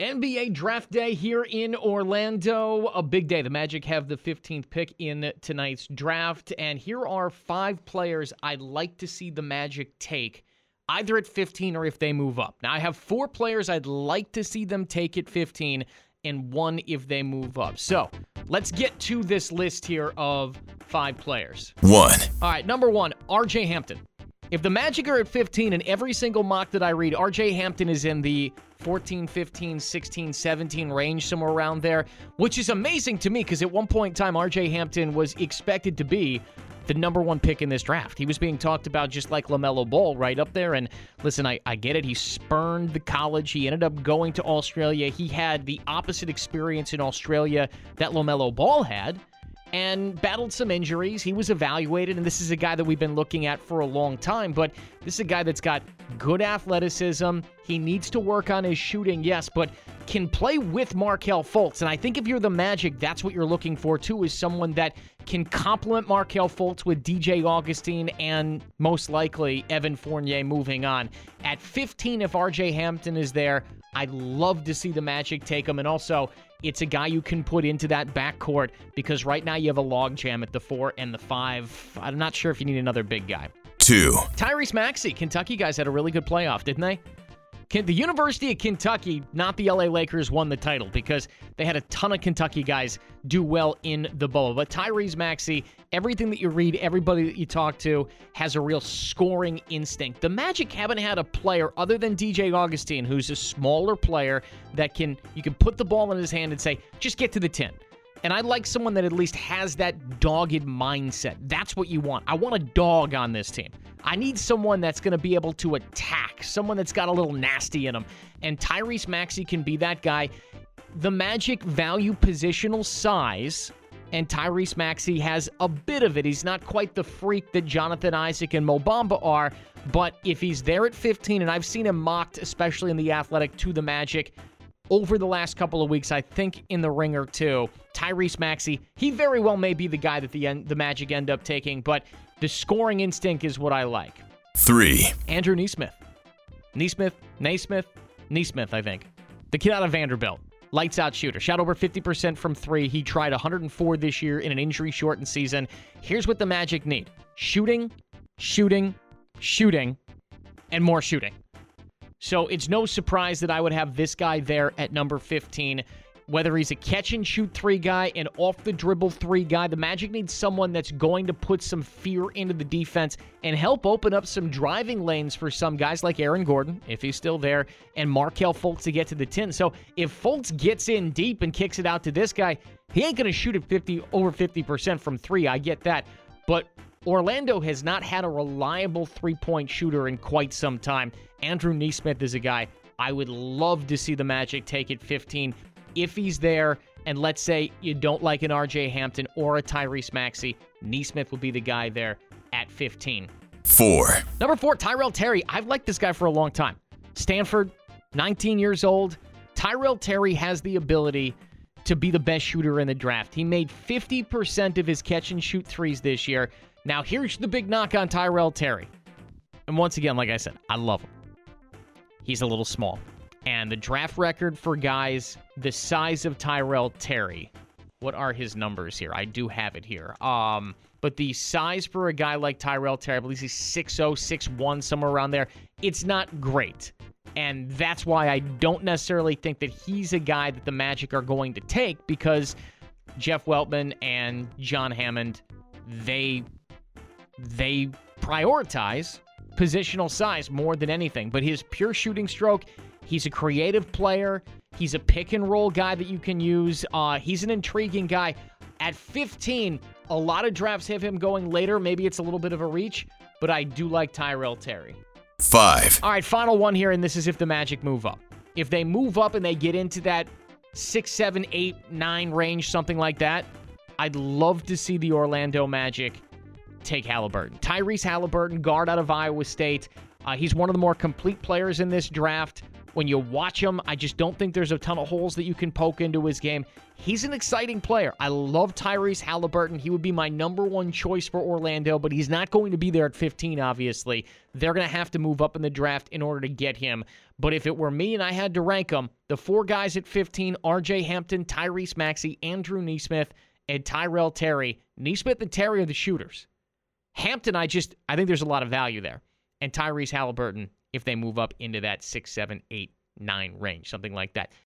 NBA draft day here in Orlando. A big day. The Magic have the 15th pick in tonight's draft. And here are five players I'd like to see the Magic take, either at 15 or if they move up. Now, I have four players I'd like to see them take at 15 and one if they move up. So let's get to this list here of five players. One. All right, number one, RJ Hampton. If the Magic are at 15 and every single mock that I read, RJ Hampton is in the 14, 15, 16, 17 range, somewhere around there, which is amazing to me because at one point in time, RJ Hampton was expected to be the number one pick in this draft. He was being talked about just like LaMelo Ball right up there. And listen, I, I get it. He spurned the college. He ended up going to Australia. He had the opposite experience in Australia that LaMelo Ball had and battled some injuries. He was evaluated, and this is a guy that we've been looking at for a long time, but this is a guy that's got good athleticism. He needs to work on his shooting, yes, but can play with Markelle Fultz. And I think if you're the Magic, that's what you're looking for too, is someone that can complement Markelle Fultz with DJ Augustin and most likely Evan Fournier moving on. At 15, if RJ Hampton is there, I'd love to see the Magic take him. And also, it's a guy you can put into that backcourt because right now you have a logjam at the four and the five. I'm not sure if you need another big guy. Two. Tyrese Maxey, Kentucky guys had a really good playoff, didn't they? The University of Kentucky, not the LA Lakers, won the title because they had a ton of Kentucky guys do well in the bubble. But Tyrese Maxey, everything that you read, everybody that you talk to has a real scoring instinct. The Magic haven't had a player other than DJ Augustin, who's a smaller player that can you can put the ball in his hand and say, just get to the 10. And I like someone that at least has that dogged mindset. That's what you want. I want a dog on this team. I need someone that's going to be able to attack, someone that's got a little nasty in them. And Tyrese Maxey can be that guy. The Magic value positional size, and Tyrese Maxey has a bit of it. He's not quite the freak that Jonathan Isaac and Mo Bamba are, but if he's there at 15, and I've seen him mocked, especially in the athletic, to the Magic, over the last couple of weeks, I think in the ringer too. Tyrese Maxey, he very well may be the guy that the the Magic end up taking, but the scoring instinct is what I like. Three. Andrew Nesmith. Nesmith, Naismith, Nesmith, I think. The kid out of Vanderbilt. Lights out shooter. Shot over 50% from three. He tried 104 this year in an injury shortened season. Here's what the Magic need shooting, shooting, shooting, and more shooting. So it's no surprise that I would have this guy there at number 15. Whether he's a catch and shoot three guy, an off the dribble three guy, the Magic needs someone that's going to put some fear into the defense and help open up some driving lanes for some guys like Aaron Gordon, if he's still there, and Markelle Fultz to get to the 10. So if Fultz gets in deep and kicks it out to this guy, he ain't going to shoot at 50 over 50% from three. I get that. But Orlando has not had a reliable three point shooter in quite some time. Andrew Nesmith is a guy I would love to see the Magic take at 15 if he's there. And let's say you don't like an RJ Hampton or a Tyrese Maxey, Nesmith will be the guy there at 15. Four. Number four, Tyrell Terry. I've liked this guy for a long time. Stanford, 19 years old. Tyrell Terry has the ability to be the best shooter in the draft. He made 50% of his catch and shoot threes this year. Now, here's the big knock on Tyrell Terry. And once again, like I said, I love him. He's a little small. And the draft record for guys the size of Tyrell Terry. What are his numbers here? I do have it here. Um, but the size for a guy like Tyrell Terry, I believe he's 6'0, 6'1, somewhere around there. It's not great. And that's why I don't necessarily think that he's a guy that the Magic are going to take because Jeff Weltman and John Hammond, they they prioritize positional size more than anything. But his pure shooting stroke, he's a creative player. He's a pick and roll guy that you can use. Uh, he's an intriguing guy. At 15, a lot of drafts have him going later. Maybe it's a little bit of a reach, but I do like Tyrell Terry. Five. All right, final one here, and this is if the Magic move up. If they move up and they get into that six, seven, eight, nine range, something like that, I'd love to see the Orlando Magic take Halliburton. Tyrese Halliburton, guard out of Iowa State. Uh, he's one of the more complete players in this draft. When you watch him, I just don't think there's a ton of holes that you can poke into his game. He's an exciting player. I love Tyrese Halliburton. He would be my number one choice for Orlando, but he's not going to be there at 15, obviously. They're going to have to move up in the draft in order to get him. But if it were me and I had to rank them, the four guys at 15 RJ Hampton, Tyrese Maxey, Andrew Nesmith, and Tyrell Terry. Nesmith and Terry are the shooters. Hampton, I just, I think there's a lot of value there. And Tyrese Halliburton, if they move up into that six, seven, eight, nine range, something like that.